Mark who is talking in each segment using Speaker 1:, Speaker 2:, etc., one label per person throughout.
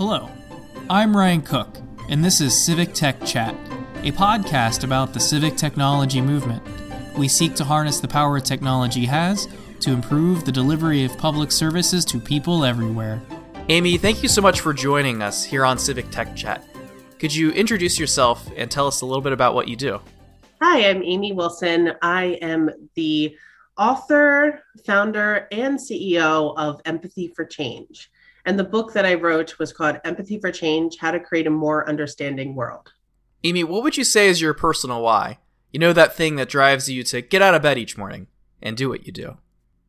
Speaker 1: Hello, I'm Ryan Cook, and this is Civic Tech Chat, a podcast about the civic technology movement. We seek to harness the power technology has to improve the delivery of public services to people everywhere.
Speaker 2: Amy, thank you so much for joining us here on Civic Tech Chat. Could you introduce yourself and tell us a little bit about what you do?
Speaker 3: Hi, I'm Amy Wilson. I am the author, founder, and CEO of Empathy for Change. And the book that I wrote was called Empathy for Change How to Create a More Understanding World.
Speaker 2: Amy, what would you say is your personal why? You know, that thing that drives you to get out of bed each morning and do what you do.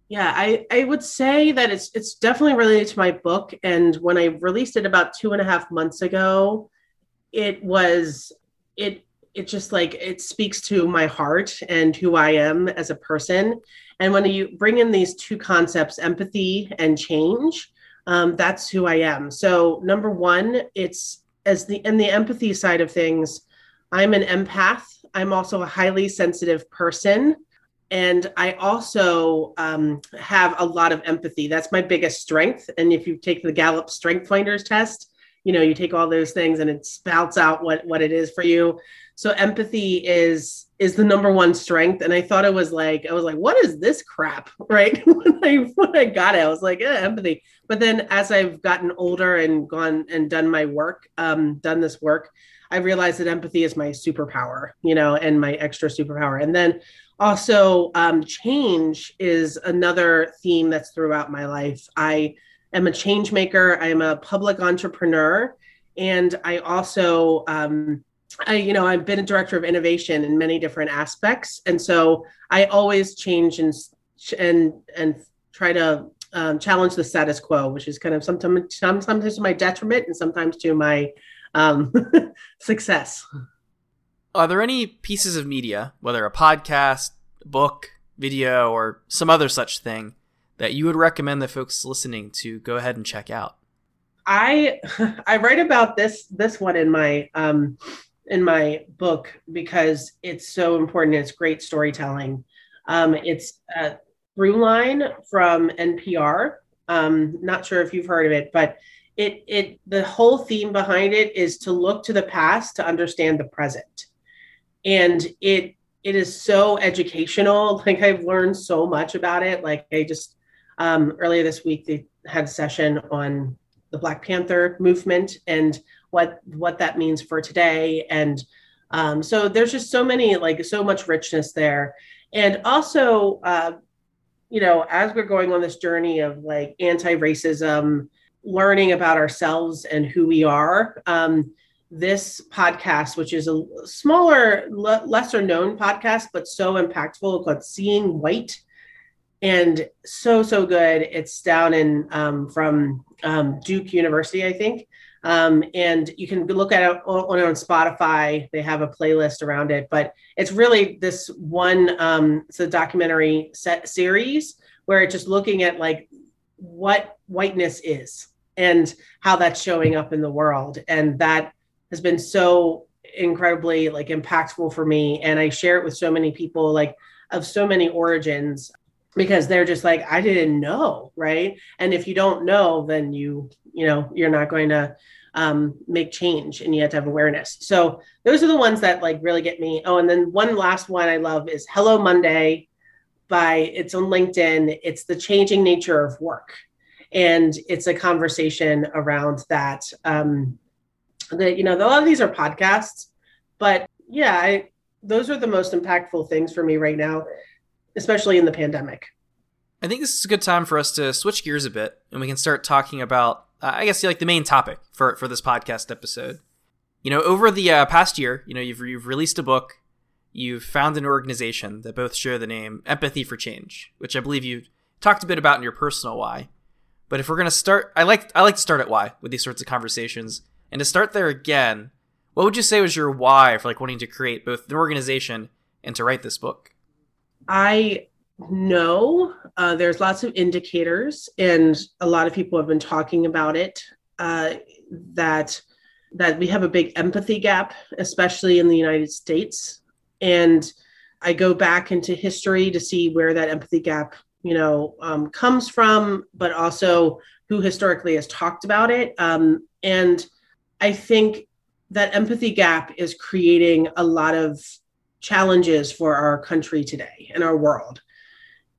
Speaker 3: Yeah, I, I would say that it's it's definitely related to my book. And when I released it about two and a half months ago, it was it it just like it speaks to my heart and who I am as a person. And when you bring in these two concepts, empathy and change, um, that's who I am. So number one, it's as the in the empathy side of things, I'm an empath. I'm also a highly sensitive person. And I also um, have a lot of empathy. That's my biggest strength. And if you take the Gallup Strength Finders test, you know, you take all those things and it spouts out what what it is for you. So empathy is is the number one strength. And I thought it was like, I was like, what is this crap? Right. when I when I got it, I was like, yeah, empathy. But then as I've gotten older and gone and done my work, um, done this work, I realized that empathy is my superpower, you know, and my extra superpower. And then also um, change is another theme that's throughout my life. I am a change maker. I am a public entrepreneur, and I also, um, I, you know, I've been a director of innovation in many different aspects, and so I always change and and and try to um, challenge the status quo, which is kind of sometimes sometimes to my detriment and sometimes to my um, success.
Speaker 2: Are there any pieces of media, whether a podcast, book, video, or some other such thing, that you would recommend the folks listening to go ahead and check out?
Speaker 3: I I write about this this one in my um, in my book because it's so important. It's great storytelling. Um, it's a Throughline from NPR. Um, not sure if you've heard of it, but it it the whole theme behind it is to look to the past to understand the present, and it it is so educational. Like I've learned so much about it. Like I just um, earlier this week they had a session on the Black Panther movement and what what that means for today. And um, so there's just so many like so much richness there. And also uh, you know as we're going on this journey of like anti-racism learning about ourselves and who we are um, this podcast which is a smaller l- lesser known podcast but so impactful called seeing white. And so so good. It's down in um, from um, duke university i think um, and you can look at it on, on Spotify. They have a playlist around it, but it's really this one. Um, it's a documentary set series where it's just looking at like what whiteness is and how that's showing up in the world, and that has been so incredibly like impactful for me. And I share it with so many people, like of so many origins because they're just like i didn't know right? And if you don't know then you you know you're not going to um, make change and you have to have awareness. So those are the ones that like really get me. Oh and then one last one i love is hello monday by it's on linkedin. It's the changing nature of work. And it's a conversation around that um that you know a lot of these are podcasts but yeah I, those are the most impactful things for me right now especially in the pandemic.
Speaker 2: I think this is a good time for us to switch gears a bit and we can start talking about, uh, I guess, like the main topic for, for this podcast episode. You know, over the uh, past year, you know, you've, you've released a book, you've found an organization that both share the name Empathy for Change, which I believe you talked a bit about in your personal why. But if we're going to start, I like, I like to start at why with these sorts of conversations. And to start there again, what would you say was your why for like wanting to create both an organization and to write this book?
Speaker 3: I know uh, there's lots of indicators, and a lot of people have been talking about it. Uh, that that we have a big empathy gap, especially in the United States. And I go back into history to see where that empathy gap, you know, um, comes from, but also who historically has talked about it. Um, and I think that empathy gap is creating a lot of challenges for our country today and our world.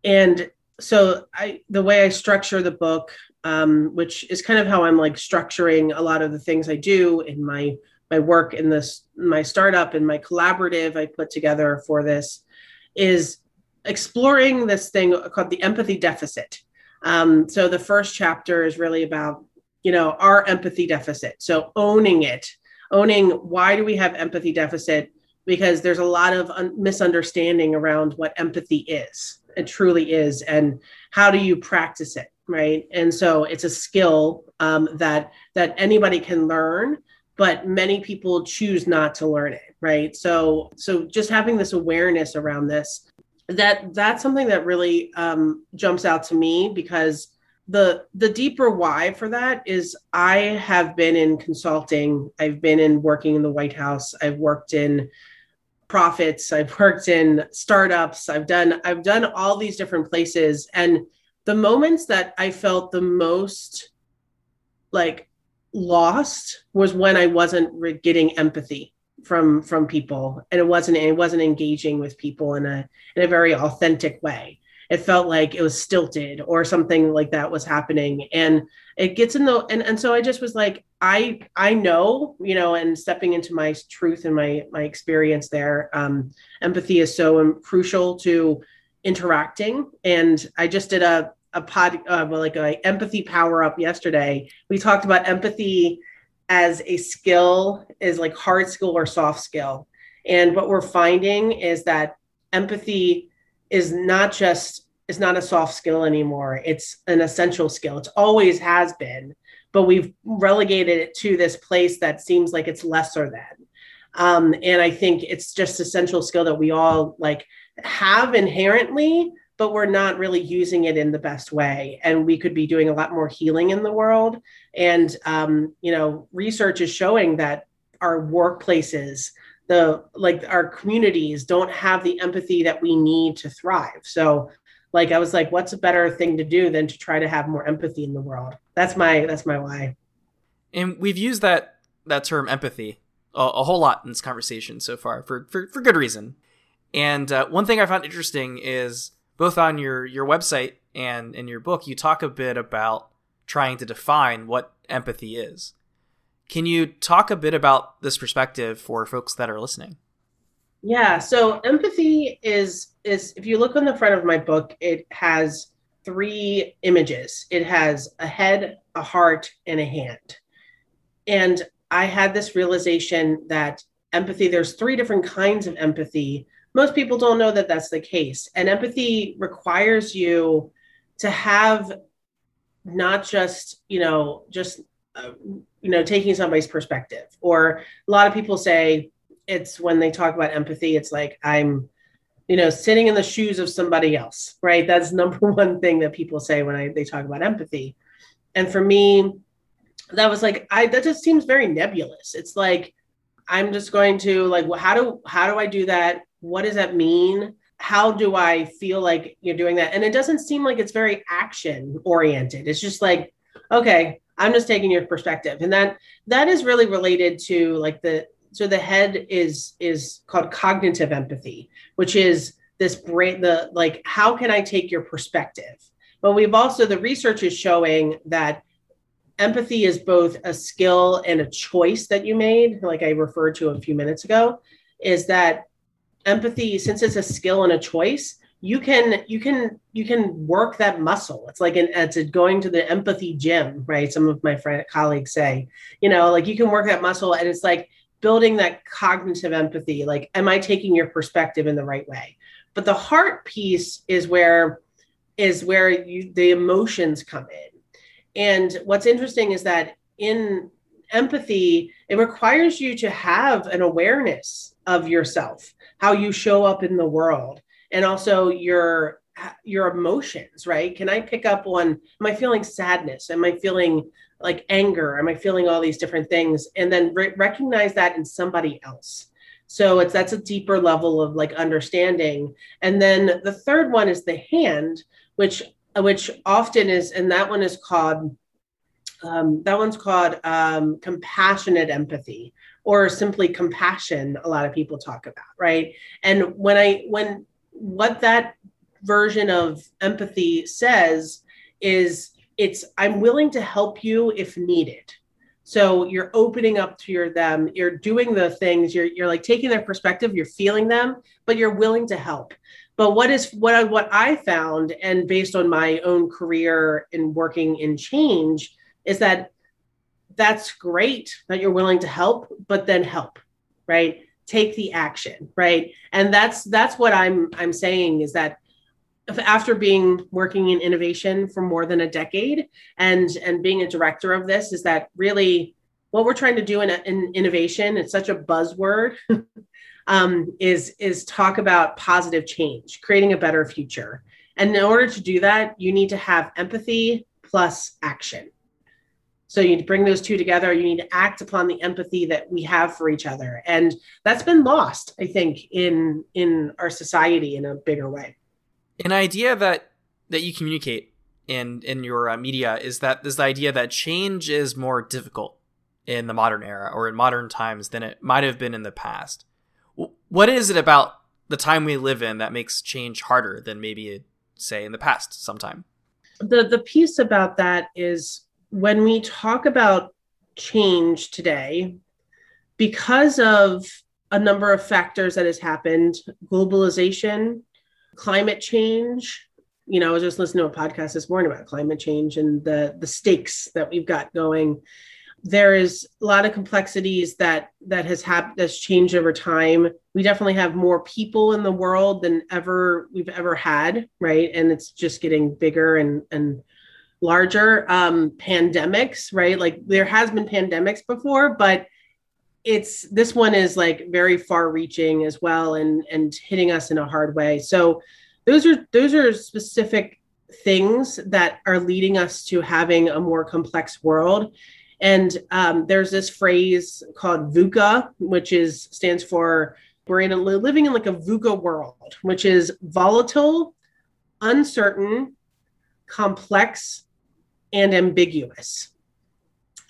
Speaker 3: And so I the way I structure the book, um, which is kind of how I'm like structuring a lot of the things I do in my my work in this my startup and my collaborative I put together for this, is exploring this thing called the empathy deficit. Um, so the first chapter is really about you know our empathy deficit. So owning it, owning why do we have empathy deficit because there's a lot of un- misunderstanding around what empathy is it truly is and how do you practice it right? And so it's a skill um, that that anybody can learn but many people choose not to learn it right? So so just having this awareness around this that that's something that really um, jumps out to me because the the deeper why for that is i have been in consulting i've been in working in the white house i've worked in profits i've worked in startups i've done i've done all these different places. And the moments that i felt the most like lost was when i wasn't re- getting empathy from from people. And it wasn't it wasn't engaging with people in a in a very authentic way it felt like it was stilted or something like that was happening. And it gets in the and, and so i just was like i i know you know and stepping into my truth and my my experience there um, empathy is so crucial to interacting. And i just did a a pod uh, like a empathy power up yesterday. We talked about empathy as a skill is like hard skill or soft skill. And what we're finding is that empathy is not just is not a soft skill anymore. It's an essential skill. It's always has been but we've relegated it to this place that seems like it's lesser than. Um, and i think it's just essential skill that we all like have inherently but we're not really using it in the best way. And we could be doing a lot more healing in the world. And um, you know research is showing that our workplaces the like our communities don't have the empathy that we need to thrive. So like i was like what's a better thing to do than to try to have more empathy in the world? That's my that's my why.
Speaker 2: And we've used that that term empathy a, a whole lot in this conversation so far for for, for good reason. And uh, one thing i found interesting is both on your your website and in your book you talk a bit about trying to define what empathy is can you talk a bit about this perspective for folks that are listening?
Speaker 3: Yeah, so empathy is is if you look on the front of my book, it has three images. It has a head, a heart, and a hand. And I had this realization that empathy there's three different kinds of empathy. Most people don't know that that's the case. And empathy requires you to have not just, you know, just you know taking somebody's perspective. Or a lot of people say it's when they talk about empathy it's like i'm you know sitting in the shoes of somebody else right? That's number one thing that people say when I, they talk about empathy. And for me that was like i that just seems very nebulous. It's like i'm just going to like well, how do how do i do that? What does that mean? How do i feel like you're doing that? And it doesn't seem like it's very action oriented it's just like okay I'm just taking your perspective. And that that is really related to like the so the head is is called cognitive empathy, which is this brain the like how can I take your perspective? But we've also the research is showing that empathy is both a skill and a choice that you made, like I referred to a few minutes ago, is that empathy, since it's a skill and a choice, you can you can you can work that muscle. It's like an it's a going to the empathy gym right? Some of my friend colleagues say you know like you can work that muscle and it's like building that cognitive empathy like am i taking your perspective in the right way? But the heart piece is where is where you the emotions come in. And what's interesting is that in empathy it requires you to have an awareness of yourself how you show up in the world and also your your emotions right? Can i pick up on am i feeling sadness? Am i feeling like anger? Am i feeling all these different things? And then re- recognize that in somebody else. So it's that's a deeper level of like understanding. And then the third one is the hand which which often is and that one is called um, that one's called um, compassionate empathy or simply compassion a lot of people talk about right? And when i when what that version of empathy says is it's i'm willing to help you if needed. So you're opening up to your them. You're doing the things. You're you're like taking their perspective. You're feeling them but you're willing to help. But what is what I, what I found and based on my own career in working in change is that that's great that you're willing to help but then help right take the action right? And that's that's what i'm i'm saying is that after being working in innovation for more than a decade and and being a director of this is that really what we're trying to do in, in innovation it's such a buzzword um, is is talk about positive change creating a better future. And in order to do that you need to have empathy plus action so you need to bring those two together. You need to act upon the empathy that we have for each other. And that's been lost, I think, in in our society in a bigger way.
Speaker 2: An idea that that you communicate in in your uh, media is that this idea that change is more difficult in the modern era or in modern times than it might have been in the past. What is it about the time we live in that makes change harder than maybe say in the past sometime?
Speaker 3: The the piece about that is when we talk about change today, because of a number of factors that has happened, globalization, climate change, you know, I was just listening to a podcast this morning about climate change and the the stakes that we've got going. There is a lot of complexities that that has happened that's changed over time. We definitely have more people in the world than ever we've ever had, right? And it's just getting bigger and and larger um, pandemics, right? Like there has been pandemics before, but it's this one is like very far reaching as well and and hitting us in a hard way. So those are those are specific things that are leading us to having a more complex world. And um, there's this phrase called VUCA, which is stands for we're in a, living in like a VUCA world, which is volatile, uncertain, complex, and ambiguous.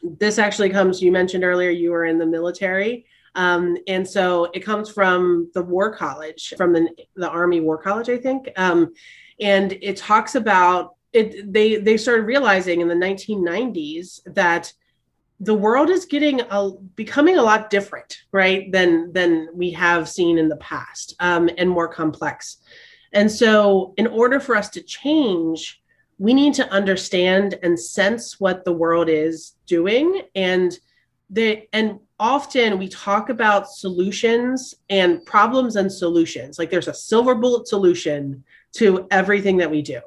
Speaker 3: This actually comes, you mentioned earlier, you were in the military. Um, and so it comes from the War College, from the, the Army War College, I think. Um, and it talks about it. They they started realizing in the 1990s that the world is getting a, becoming a lot different, right, than than we have seen in the past, um, and more complex. And so, in order for us to change, we need to understand and sense what the world is doing. And the and often we talk about solutions and problems and solutions. Like there's a silver bullet solution to everything that we do.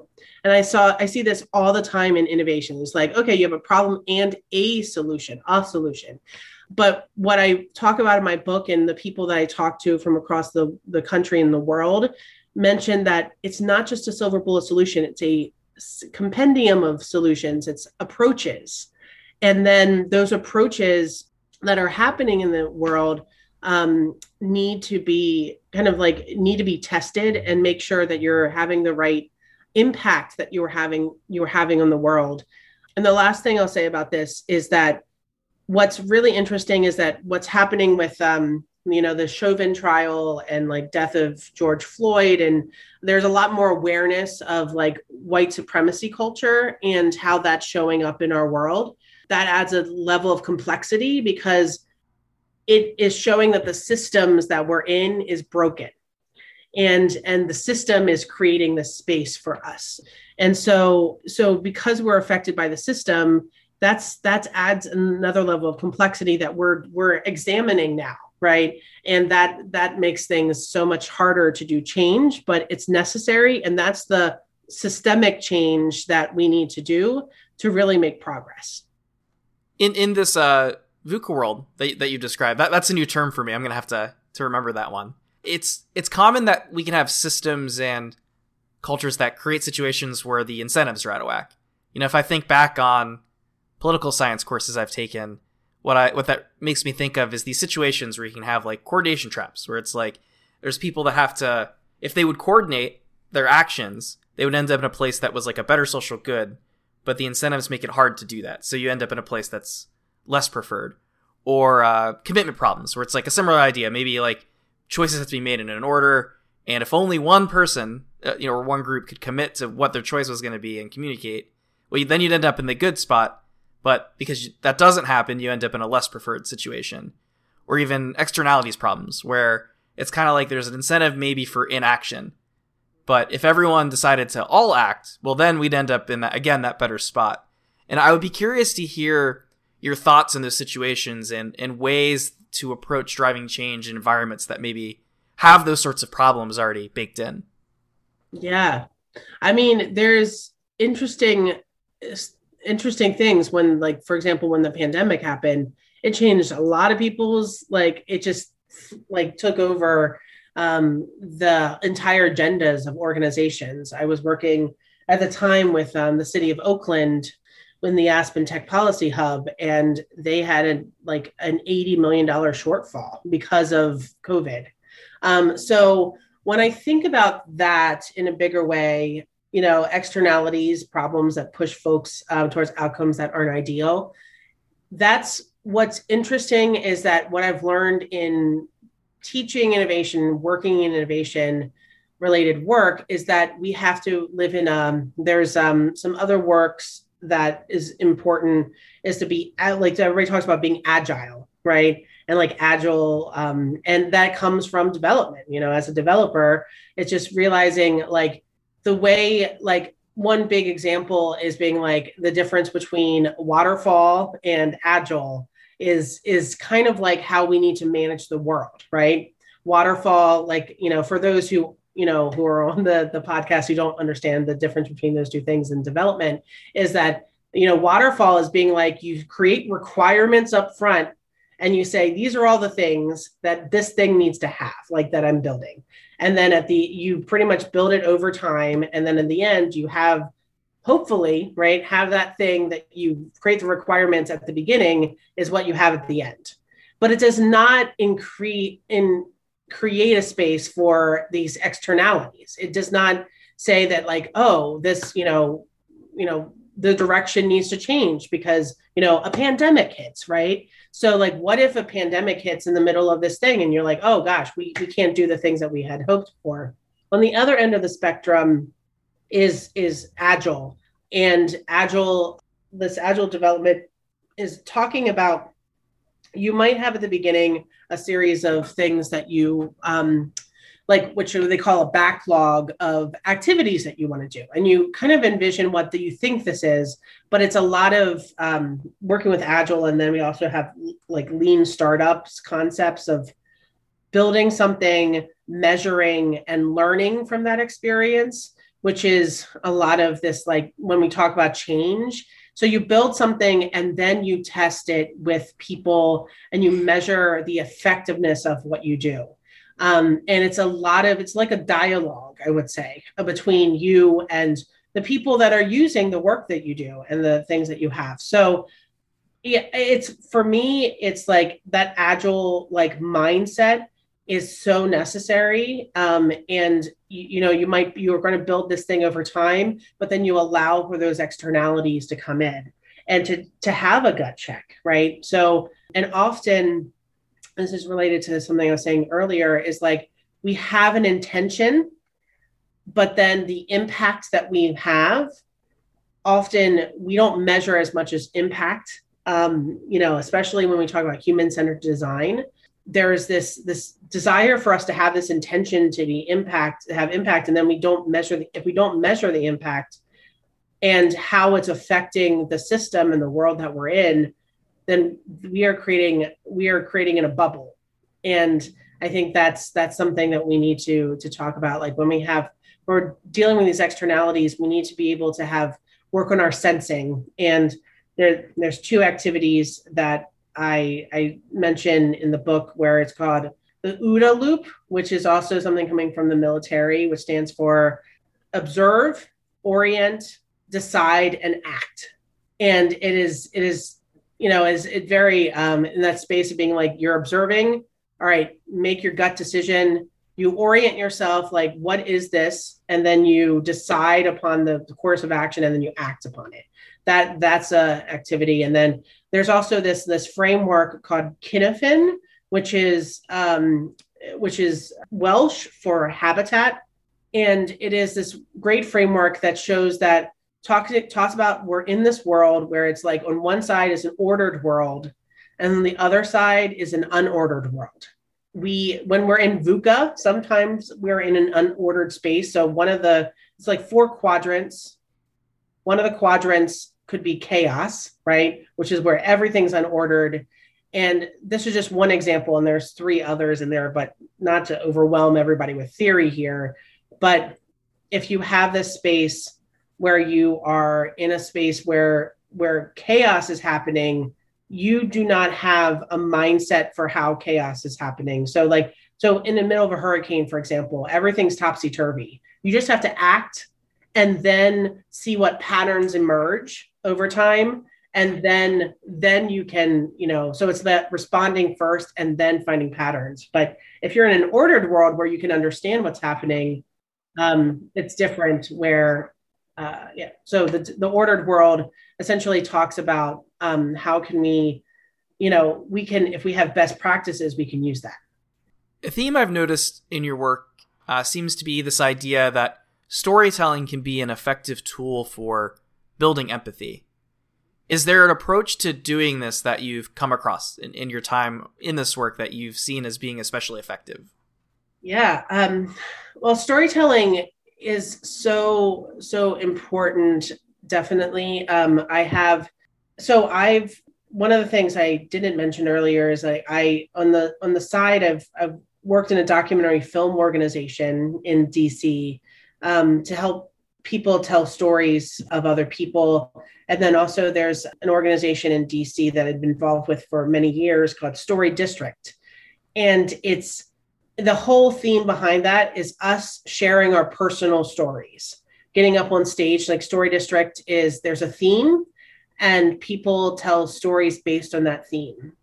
Speaker 3: And i saw i see this all the time in innovation. It's like okay you have a problem and a solution a solution. But what i talk about in my book and the people that i talk to from across the, the country and the world mention that it's not just a silver bullet solution it's a compendium of solutions, it's approaches. And then those approaches that are happening in the world um, need to be kind of like need to be tested and make sure that you're having the right impact that you're having you're having on the world. And the last thing I'll say about this is that what's really interesting is that what's happening with um, you know the chauvin trial and like death of george floyd and there's a lot more awareness of like white supremacy culture and how that's showing up in our world that adds a level of complexity because it is showing that the systems that we're in is broken and and the system is creating the space for us. And so so because we're affected by the system that's that adds another level of complexity that we're we're examining now right? And that that makes things so much harder to do change but it's necessary. And that's the systemic change that we need to do to really make progress.
Speaker 2: In in this uh VUCA world that, that you described that, that's a new term for me. I'm gonna have to to remember that one. It's it's common that we can have systems and cultures that create situations where the incentives are out of whack. You know if i think back on political science courses i've taken what I what that makes me think of is these situations where you can have like coordination traps, where it's like there's people that have to if they would coordinate their actions, they would end up in a place that was like a better social good, but the incentives make it hard to do that. So you end up in a place that's less preferred. Or uh, commitment problems, where it's like a similar idea. Maybe like choices have to be made in an order, and if only one person, uh, you know, or one group could commit to what their choice was going to be and communicate, well, then you'd end up in the good spot. But because that doesn't happen, you end up in a less preferred situation. Or even externalities problems, where it's kind of like there's an incentive maybe for inaction. But if everyone decided to all act, well, then we'd end up in that, again, that better spot. And I would be curious to hear your thoughts in those situations and, and ways to approach driving change in environments that maybe have those sorts of problems already baked in.
Speaker 3: Yeah. I mean, there's interesting interesting things when like for example when the pandemic happened, it changed a lot of people's like it just like took over um, the entire agendas of organizations. I was working at the time with um, the city of Oakland in the Aspen Tech Policy Hub, and they had a, like an $80 million shortfall because of COVID. Um, so when I think about that in a bigger way, you know, externalities, problems that push folks uh, towards outcomes that aren't ideal, that's what's interesting is that what I've learned in teaching innovation, working in innovation related work is that we have to live in um there's um some other works that is important is to be like everybody talks about being agile right? And like agile um, and that comes from development you know as a developer it's just realizing like the way like one big example is being like the difference between waterfall and agile is is kind of like how we need to manage the world right? Waterfall like you know for those who you know who are on the the podcast who don't understand the difference between those two things in development is that you know waterfall is being like you create requirements up front and you say these are all the things that this thing needs to have like that i'm building. And then at the you pretty much build it over time. And then in the end you have hopefully right have that thing that you create the requirements at the beginning is what you have at the end but it does not increase in create a space for these externalities. It does not say that like, oh, this, you know, you know, the direction needs to change because, you know, a pandemic hits, right? So like what if a pandemic hits in the middle of this thing and you're like, oh gosh, we, we can't do the things that we had hoped for. On the other end of the spectrum is is agile. And agile this agile development is talking about you might have at the beginning a series of things that you um, like which they call a backlog of activities that you want to do. And you kind of envision what the, you think this is but it's a lot of um, working with agile. And then we also have like lean startups concepts of building something measuring and learning from that experience which is a lot of this like when we talk about change so you build something and then you test it with people and you measure the effectiveness of what you do. Um, and it's a lot of, it's like a dialogue, I would say, between you and the people that are using the work that you do and the things that you have. So yeah, it's for me, it's like that agile like mindset is so necessary um, and you, you, know you might you're going to build this thing over time but then you allow for those externalities to come in and to to have a gut check right? So and often this is related to something i was saying earlier is like we have an intention but then the impacts that we have often we don't measure as much as impact um, you know especially when we talk about human centered design there's this this desire for us to have this intention to be impact have impact and then we don't measure the, if we don't measure the impact and how it's affecting the system and the world that we're in then we are creating we are creating in a bubble. And i think that's that's something that we need to to talk about. Like when we have we're dealing with these externalities we need to be able to have work on our sensing. And there there's two activities that I, I mention in the book where it's called the OODA loop, which is also something coming from the military, which stands for observe, orient, decide, and act. And it is it is you know is it very um, in that space of being like you're observing. All right, make your gut decision. You orient yourself like what is this, and then you decide upon the, the course of action, and then you act upon it that that's a activity. And then there's also this this framework called Cynefin, which is um, which is Welsh for habitat, and it is this great framework that shows that talks talks about we're in this world where it's like on one side is an ordered world, and then the other side is an unordered world. We when we're in VUCA, sometimes we're in an unordered space. So one of the it's like four quadrants. One of the quadrants could be chaos, right? Which is where everything's unordered. And this is just one example, and there's three others in there, but not to overwhelm everybody with theory here. But if you have this space where you are in a space where where chaos is happening, you do not have a mindset for how chaos is happening. So like so in the middle of a hurricane, for example, everything's topsy-turvy. You just have to act and then see what patterns emerge over time and then then you can you know so it's that responding first and then finding patterns. But if you're in an ordered world where you can understand what's happening um, it's different where uh, yeah. So the, the ordered world essentially talks about um, how can we you know we can if we have best practices we can use that.
Speaker 2: A theme i've noticed in your work uh, seems to be this idea that storytelling can be an effective tool for building empathy. Is there an approach to doing this that you've come across in, in your time in this work that you've seen as being especially effective?
Speaker 3: Yeah. Um, well, storytelling is so, so important. Definitely. Um, I have, so I've, one of the things I didn't mention earlier is I, I on the on the side of I've worked in a documentary film organization in DC um, to help people tell stories of other people. And then also there's an organization in DC that I've been involved with for many years called Story District. And it's the whole theme behind that is us sharing our personal stories. Getting up on stage, like Story District is there's a theme and people tell stories based on that theme.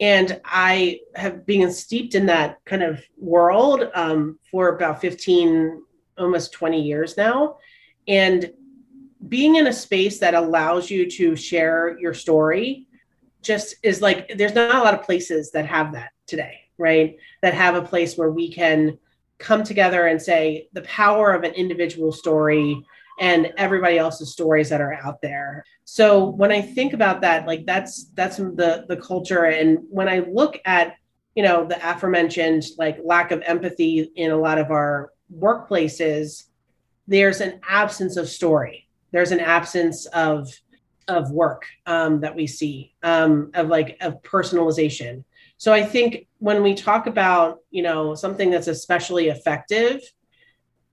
Speaker 3: And I have been steeped in that kind of world um, for about 15, almost 20 years now. And being in a space that allows you to share your story just is like there's not a lot of places that have that today, right? That have a place where we can come together and say the power of an individual story and everybody else's stories that are out there. So when I think about that, like that's that's the the culture. And when I look at you know the aforementioned like lack of empathy in a lot of our workplaces, there's an absence of story. There's an absence of of work um, that we see um, of like of personalization. So I think when we talk about you know something that's especially effective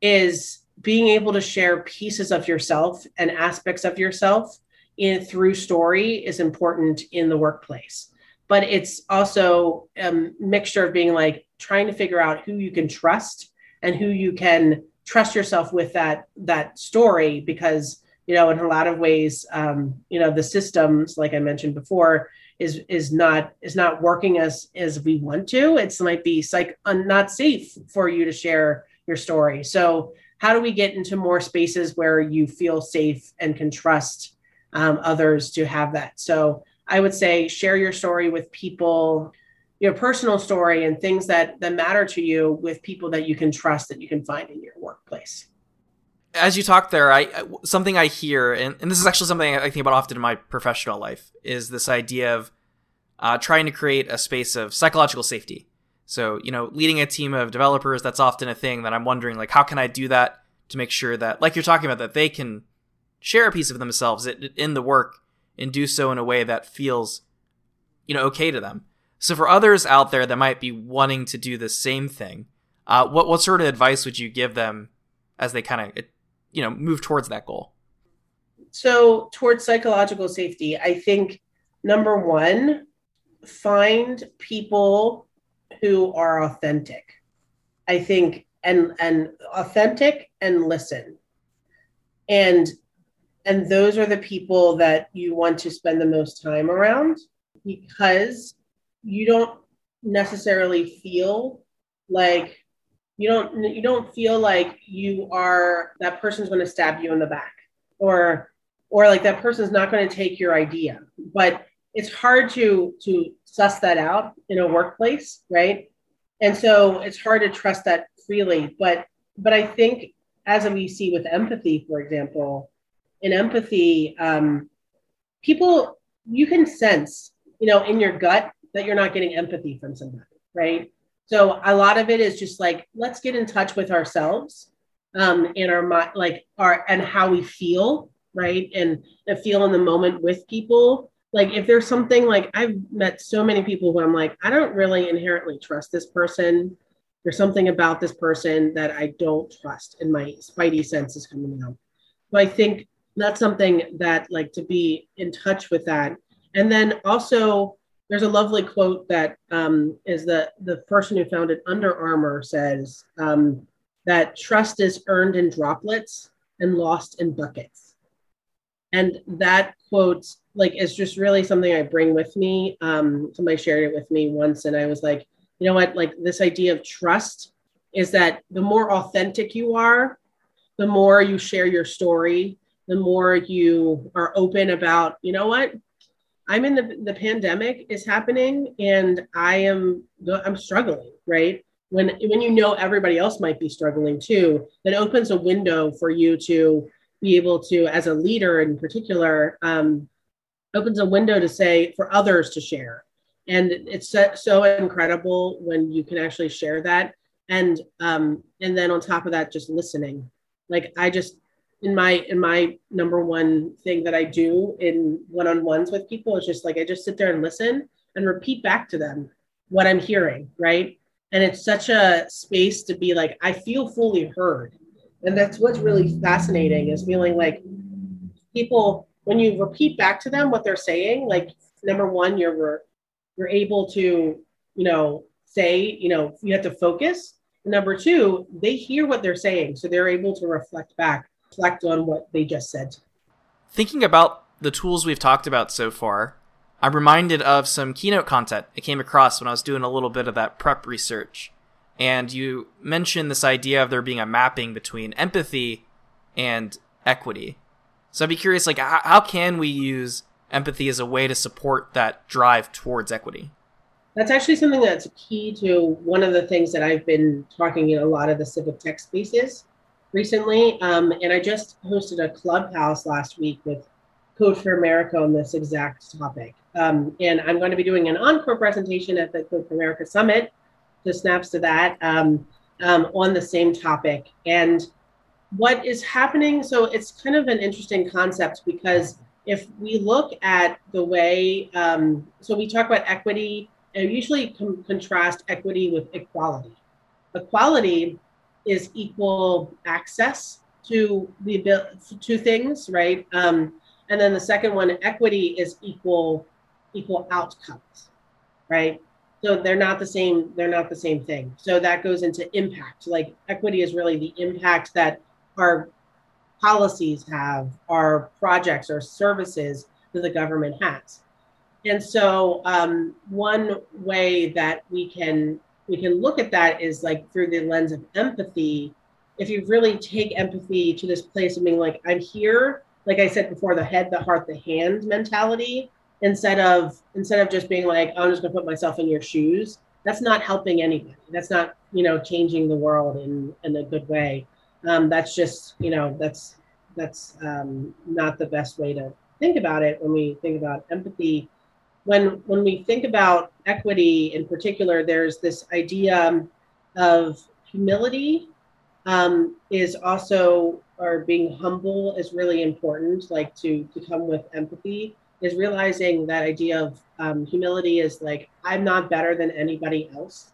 Speaker 3: is being able to share pieces of yourself and aspects of yourself in through story is important in the workplace but it's also a mixture of being like trying to figure out who you can trust and who you can trust yourself with that that story because you know in a lot of ways um, you know the systems like i mentioned before is is not is not working as as we want to. It's might be like not safe for you to share your story. So how do we get into more spaces where you feel safe and can trust um, others to have that? So i would say share your story with people your personal story and things that that matter to you with people that you can trust that you can find in your workplace.
Speaker 2: As you talk there i something i hear and, and this is actually something i think about often in my professional life is this idea of uh, trying to create a space of psychological safety. So you know leading a team of developers that's often a thing that i'm wondering like how can i do that to make sure that like you're talking about that they can share a piece of themselves in the work and do so in a way that feels you know okay to them so for others out there that might be wanting to do the same thing, uh, what what sort of advice would you give them as they kind of you know move towards that goal?
Speaker 3: So towards psychological safety, I think number one, find people who are authentic. I think and and authentic and listen. And and those are the people that you want to spend the most time around because you don't necessarily feel like you don't you don't feel like you are that person's going to stab you in the back or or like that person's not going to take your idea. But it's hard to to suss that out in a workplace right? And so it's hard to trust that freely. But but i think as we see with empathy for example in empathy um, people you can sense you know in your gut that you're not getting empathy from somebody right? So a lot of it is just like let's get in touch with ourselves um and our like our and how we feel right? And the feel in the moment with people. Like if there's something like i've met so many people who i'm like i don't really inherently trust this person. There's something about this person that i don't trust and my spidey sense is coming out. So i think that's something that like to be in touch with that. And then also there's a lovely quote that um, is the the person who founded under armour says um, that trust is earned in droplets and lost in buckets. And that quote like is just really something i bring with me. Um, somebody shared it with me once and i was like you know what? Like this idea of trust is that the more authentic you are the more you share your story the more you are open about you know what i'm in the the pandemic is happening and i am i'm struggling right? When when you know everybody else might be struggling too that opens a window for you to be able to as a leader in particular um, opens a window to say for others to share. And it's so incredible when you can actually share that and um, and then on top of that just listening. Like i just in my in my number one thing that I do in one-on-ones with people is just like I just sit there and listen and repeat back to them what I'm hearing, right? And it's such a space to be like I feel fully heard. And that's what's really fascinating is feeling like people when you repeat back to them what they're saying, like number one you're you're able to, you know, say, you know, you have to focus. Number two, they hear what they're saying, so they're able to reflect back reflect on what they just said.
Speaker 2: Thinking about the tools we've talked about so far, I'm reminded of some keynote content I came across when I was doing a little bit of that prep research. And you mentioned this idea of there being a mapping between empathy and equity. So I'd be curious, like, how, can we use empathy as a way to support that drive towards equity?
Speaker 3: That's actually something that's key to one of the things that I've been talking in a lot of the civic tech spaces recently. Um, and I just hosted a clubhouse last week with Code for America on this exact topic. Um, and I'm going to be doing an encore presentation at the Code for America Summit, just snaps to that, um, um, on the same topic. And what is happening, so it's kind of an interesting concept because if we look at the way, um, so we talk about equity, and usually com- contrast equity with equality. Equality is equal access to the to things, right? Um, and then the second one, equity, is equal equal outcomes, right? So they're not the same. They're not the same thing. So that goes into impact. Like equity is really the impact that our policies have, our projects, our services that the government has. And so um, one way that we can we can look at that is like through the lens of empathy. If you really take empathy to this place of being like, I'm here, like I said before, the head, the heart, the hand mentality, instead of instead of just being like, I'm just gonna put myself in your shoes. That's not helping anybody. That's not, you know, changing the world in in a good way. Um, that's just, you know, that's that's um, not the best way to think about it when we think about empathy when when we think about equity in particular, there's this idea of humility um, is also or being humble is really important. Like to to come with empathy is realizing that idea of um, humility is like I'm not better than anybody else.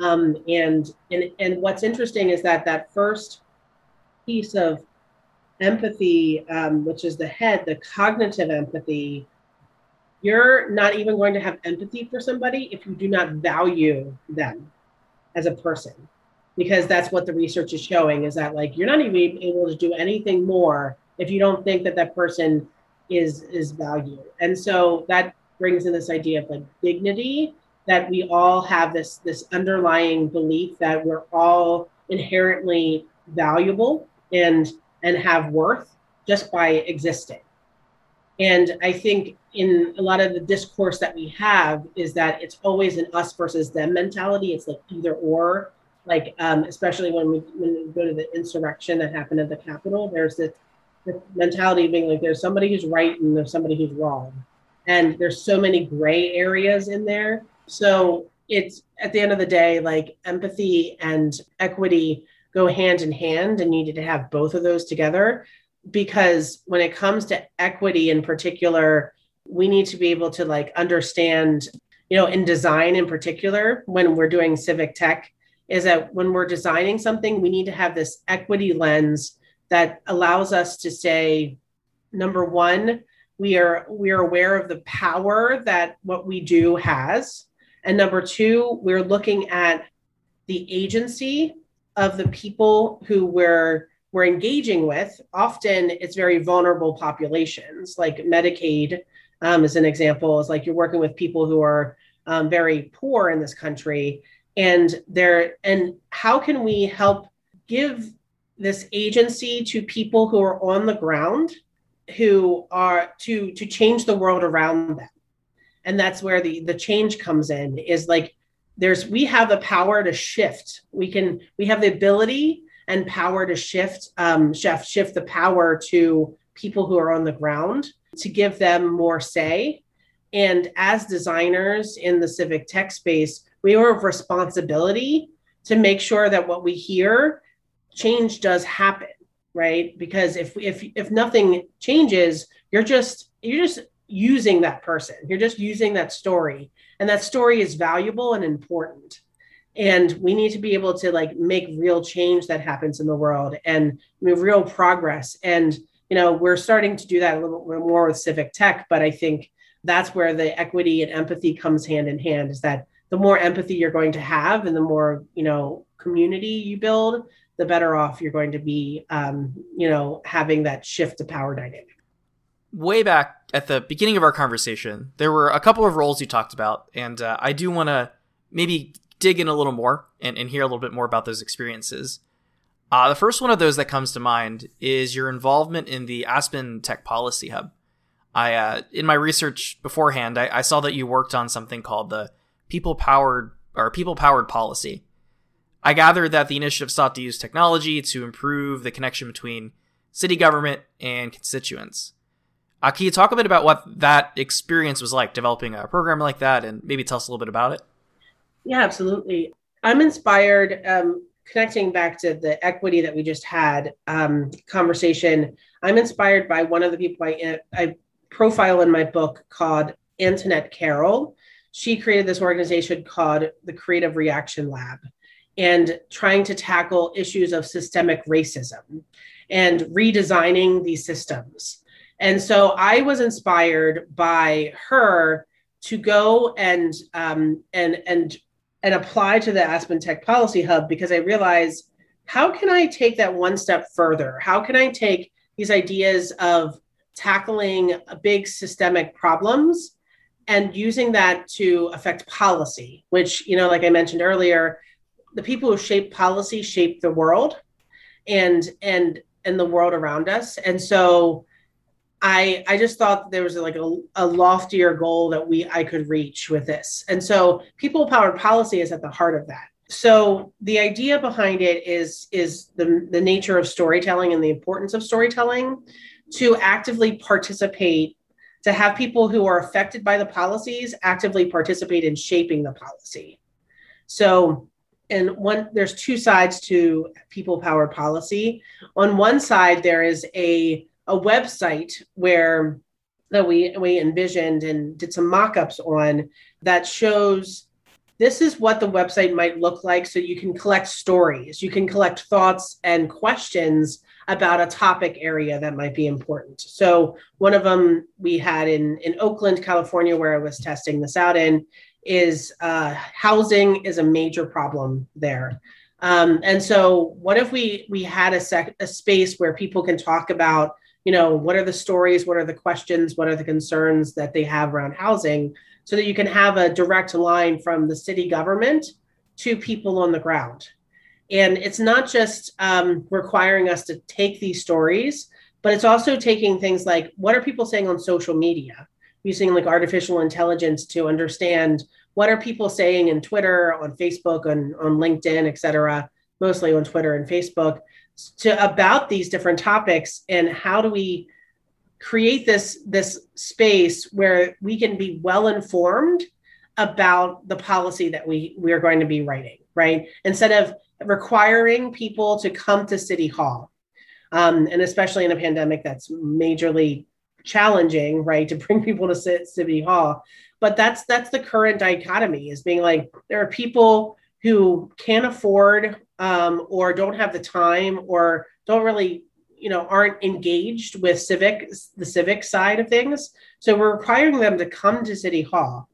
Speaker 3: Um, and and and what's interesting is that that first piece of empathy, um, which is the head, the cognitive empathy, you're not even going to have empathy for somebody if you do not value them as a person. Because that's what the research is showing is that like you're not even able to do anything more if you don't think that that person is is valued. And so that brings in this idea of like dignity that we all have this this underlying belief that we're all inherently valuable and and have worth just by existing And I think in a lot of the discourse that we have is that it's always an us versus them mentality. It's like either or, like um, especially when we when we go to the insurrection that happened at the Capitol. There's this, this mentality of being like there's somebody who's right and there's somebody who's wrong, and there's so many gray areas in there. So it's at the end of the day, like empathy and equity go hand in hand, and you need to have both of those together because when it comes to equity in particular we need to be able to like understand you know in design in particular when we're doing civic tech is that when we're designing something we need to have this equity lens that allows us to say number one we are we are aware of the power that what we do has. And number two we're looking at the agency of the people who we're we're engaging with, often it's very vulnerable populations, like Medicaid um, is an example, is like you're working with people who are um, very poor in this country. And there, and how can we help give this agency to people who are on the ground who are to to change the world around them and that's where the the change comes in is like there's we have the power to shift we can we have the ability and power to shift um, shift shift the power to people who are on the ground to give them more say. And as designers in the civic tech space, we have responsibility to make sure that what we hear change does happen right? Because if if if nothing changes you're just you're just using that person. You're just using that story. And that story is valuable and important and we need to be able to like make real change that happens in the world and real progress. And you know we're starting to do that a little bit more with civic tech but i think that's where the equity and empathy comes hand in hand is that the more empathy you're going to have and the more you know community you build the better off you're going to be um, you know having that shift to power dynamic.
Speaker 2: Way back at the beginning of our conversation there were a couple of roles you talked about and uh, i do want to maybe dig in a little more and, and hear a little bit more about those experiences. Uh, the first one of those that comes to mind is your involvement in the Aspen Tech Policy Hub. I, uh, in my research beforehand, I, I, saw that you worked on something called the People Powered or People Powered Policy. I gathered that the initiative sought to use technology to improve the connection between city government and constituents. Uh, can you talk a bit about what that experience was like developing a program like that, and maybe tell us a little bit about it?
Speaker 3: Yeah, absolutely. I'm inspired. Um, connecting back to the equity that we just had um, conversation, I'm inspired by one of the people I, I profile in my book called Antoinette Carroll. She created this organization called the Creative Reaction Lab and trying to tackle issues of systemic racism and redesigning these systems. And so I was inspired by her to go and um, and and and apply to the Aspen Tech Policy Hub because I realized how can I take that one step further? How can I take these ideas of tackling big systemic problems and using that to affect policy, which, you know, like I mentioned earlier, the people who shape policy shape the world and and and the world around us. And so I I just thought there was like a, a loftier goal that we I could reach with this. And so people powered policy is at the heart of that. So the idea behind it is is the, the nature of storytelling and the importance of storytelling to actively participate to have people who are affected by the policies actively participate in shaping the policy. So and one there's two sides to people powered policy. On one side there is a a website where that we we envisioned and did some mock-ups on that shows this is what the website might look like. So you can collect stories you can collect thoughts and questions about a topic area that might be important. So one of them we had in in oakland california where i was testing this out in is uh, housing is a major problem there. Um, and so what if we we had a, sec- a space where people can talk about you know what are the stories what are the questions what are the concerns that they have around housing so that you can have a direct line from the city government to people on the ground. And it's not just um, requiring us to take these stories but it's also taking things like what are people saying on social media? Using like artificial intelligence to understand what are people saying in twitter on facebook on, on linkedin et cetera mostly on twitter and facebook to about these different topics and how do we create this this space where we can be well informed about the policy that we we are going to be writing right? Instead of requiring people to come to city hall um, and especially in a pandemic that's majorly challenging right to bring people to city hall. But that's that's the current dichotomy is being like there are people who can't afford um, or don't have the time or don't really you know aren't engaged with civic the civic side of things. So we're requiring them to come to city hall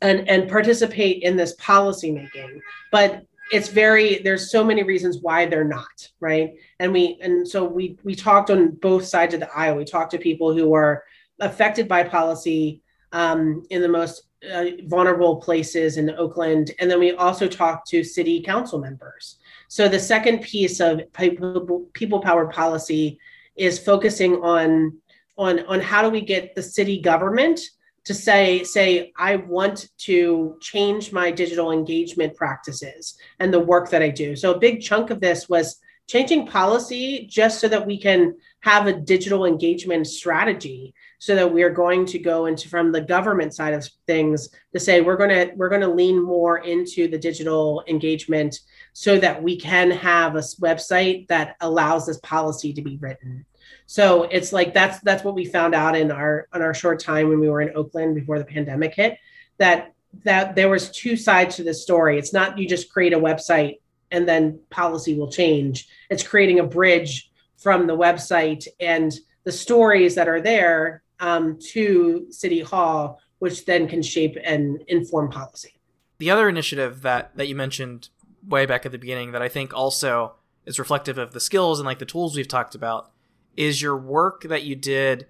Speaker 3: and and participate in this policy making but it's very there's so many reasons why they're not right? And we and so we we talked on both sides of the aisle. We talked to people who are affected by policy um, in the most uh, vulnerable places in oakland. And then we also talked to city council members so the second piece of people, people powered policy is focusing on on on how do we get the city government to say say I want to change my digital engagement practices and the work that I do. So a big chunk of this was changing policy just so that we can have a digital engagement strategy so that we are going to go into from the government side of things to say we're going to we're going to lean more into the digital engagement so that we can have a website that allows this policy to be written. So it's like that's that's what we found out in our on our short time when we were in oakland before the pandemic hit that that there was two sides to this story. It's not you just create a website and then policy will change. It's creating a bridge from the website and the stories that are there um, to city hall which then can shape and inform policy.
Speaker 2: The other initiative that that you mentioned way back at the beginning that I think also is reflective of the skills and like the tools we've talked about is your work that you did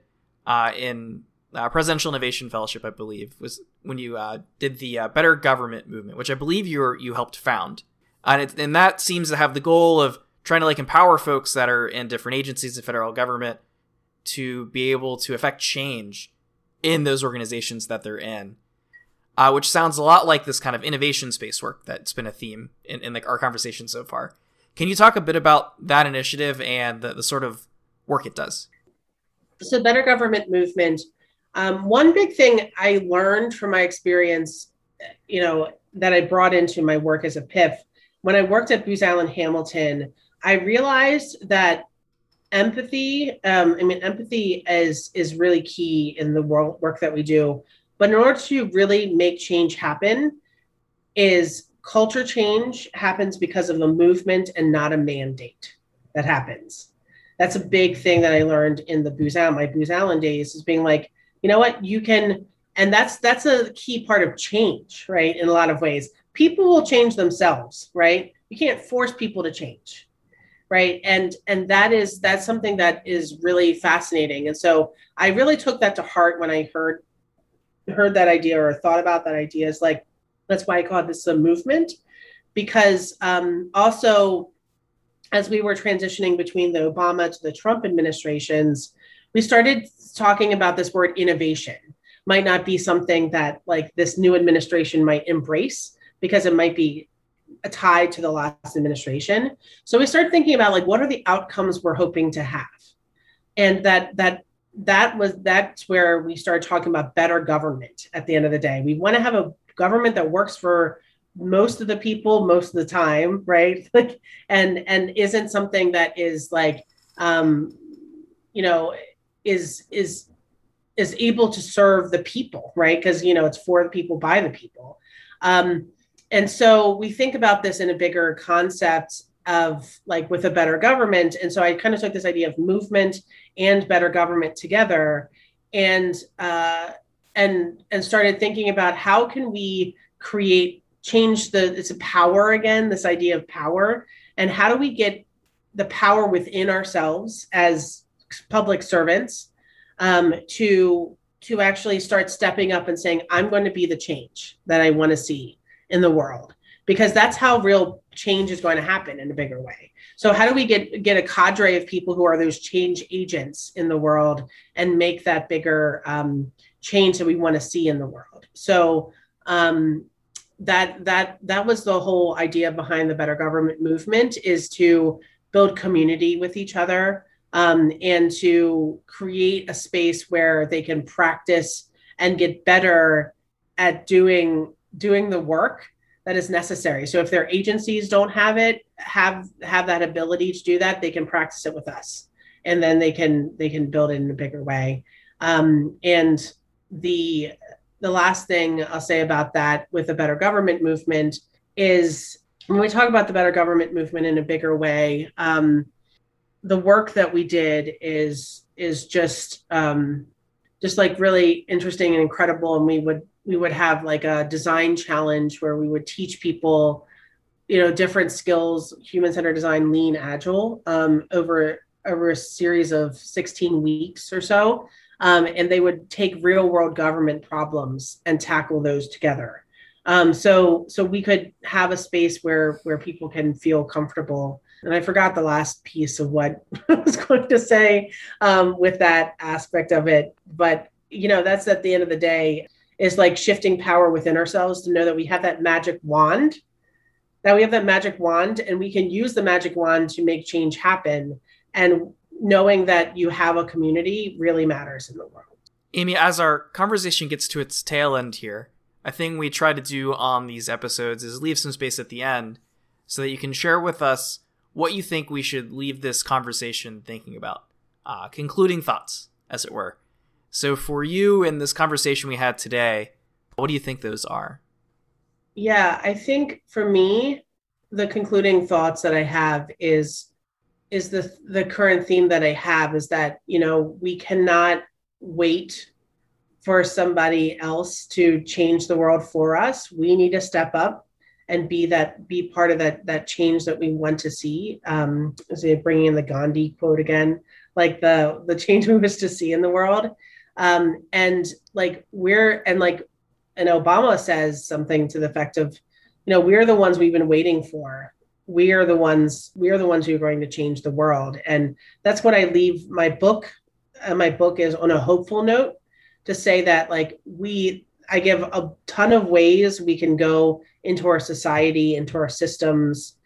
Speaker 2: uh, in uh, Presidential Innovation Fellowship, I believe, was when you uh, did the uh, Better Government movement, which I believe you you helped found, and it, and that seems to have the goal of trying to like empower folks that are in different agencies of federal government to be able to affect change in those organizations that they're in uh, which sounds a lot like this kind of innovation space work that's been a theme in, in like our conversation so far. Can you talk a bit about that initiative and the, the sort of work it does?
Speaker 3: So, Better Government Movement. Um, one big thing I learned from my experience, you know, that I brought into my work as a PIF, when I worked at Booz Allen Hamilton, I realized that empathy. Um, I mean, empathy is is really key in the work work that we do. But in order to really make change happen, is culture change happens because of a movement and not a mandate that happens. That's a big thing that I learned in the Booz Allen, my Booz Allen days, is being like, you know what, you can, and that's that's a key part of change, right? In a lot of ways, people will change themselves, right? You can't force people to change, right? And and that is that's something that is really fascinating. And so I really took that to heart when I heard heard that idea or thought about that idea is like that's why I call this a movement. Because um, also as we were transitioning between the Obama to the Trump administrations, we started talking about this word innovation. Might not be something that like this new administration might embrace because it might be tied to the last administration. So we started thinking about like what are the outcomes we're hoping to have, and that that that was that's where we started talking about better government at the end of the day. We want to have a government that works for most of the people most of the time right? Like and and isn't something that is like um you know is is is able to serve the people right? Because you know it's for the people by the people. Um and so we think about this in a bigger concept of like with a better government. And so i kind of took this idea of movement and better government together and uh, and and started thinking about how can we create change the it's a power again this idea of power and how do we get the power within ourselves as public servants um, to to actually start stepping up and saying i'm going to be the change that i want to see in the world because that's how real change is going to happen in a bigger way. So how do we get get a cadre of people who are those change agents in the world and make that bigger um, change that we want to see in the world? So um, that that that was the whole idea behind the Better Government movement is to build community with each other um, and to create a space where they can practice and get better at doing doing the work that is necessary. So if their agencies don't have it, have have that ability to do that, they can practice it with us, and then they can they can build it in a bigger way. Um, and the the last thing I'll say about that with the better government movement is when we talk about the better government movement in a bigger way, um, the work that we did is is just um, just like really interesting and incredible. And we would we would have like a design challenge where we would teach people you know different skills human centered design lean agile um, over over a series of 16 weeks or so. Um, and they would take real world government problems and tackle those together. Um, so so we could have a space where where people can feel comfortable. And i forgot the last piece of what i was going to say um, with that aspect of it. But you know that's at the end of the day is like shifting power within ourselves to know that we have that magic wand that we have that magic wand and we can use the magic wand to make change happen. And knowing that you have a community really matters in the world.
Speaker 2: Amy as our conversation gets to its tail end here a thing we try to do on these episodes is leave some space at the end so that you can share with us what you think we should leave this conversation thinking about uh, concluding thoughts as it were so for you in this conversation we had today, what do you think those are?
Speaker 3: Yeah, I think for me, the concluding thoughts that I have is is the the current theme that I have is that, you know, we cannot wait for somebody else to change the world for us. We need to step up and be that be part of that that change that we want to see. Um, bringing in the Gandhi quote again, like the the change we wish to see in the world. Um, and like we're and like and Obama says something to the effect of, you know, we're the ones we've been waiting for. We are the ones. We are the ones who are going to change the world, and that's what I leave my book. Uh, my book is on a hopeful note to say that like we I give a ton of ways we can go into our society, into our systems,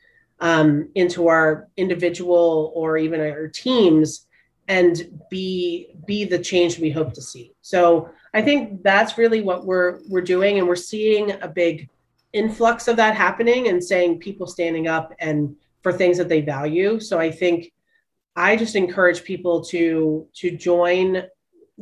Speaker 3: um, into our individual or even our teams and be be the change we hope to see. So I think that's really what we're we're doing, and we're seeing a big influx of that happening, and saying people standing up and for things that they value. So I think I just encourage people to to join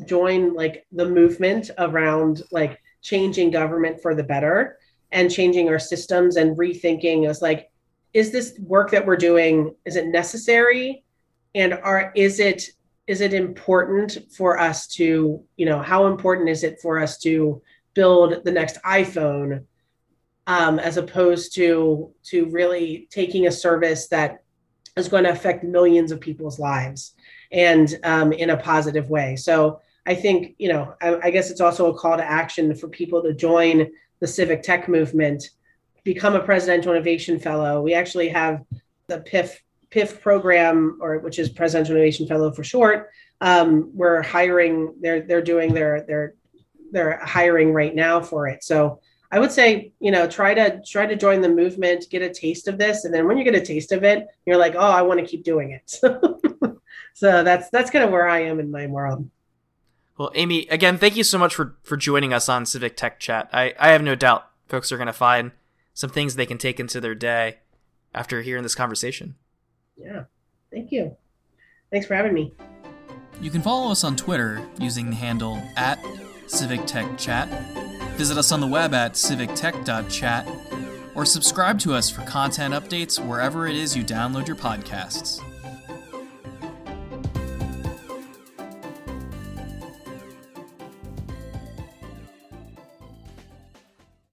Speaker 3: join like the movement around like changing government for the better and changing our systems and rethinking as like is this work that we're doing is it necessary and are is it is it important for us to you know how important is it for us to build the next iphone um, as opposed to to really taking a service that is going to affect millions of people's lives and um, in a positive way? So i think you know I, I guess it's also a call to action for people to join the civic tech movement become a presidential innovation fellow. We actually have the pif PIF program, or which is Presidential Innovation Fellow for short, um, we're hiring. They're they're doing their their they're hiring right now for it. So I would say you know try to try to join the movement, get a taste of this, and then when you get a taste of it, you're like, oh, I want to keep doing it. so that's that's kind of where I am in my world.
Speaker 2: Well, Amy, again, thank you so much for for joining us on Civic Tech Chat. I I have no doubt folks are going to find some things they can take into their day after hearing this conversation
Speaker 3: yeah. Thank you. Thanks for having me.
Speaker 1: You can follow us on Twitter using the handle at Civic Tech Chat. Visit us on the web at civictech.chat or subscribe to us for content updates wherever it is you download your podcasts.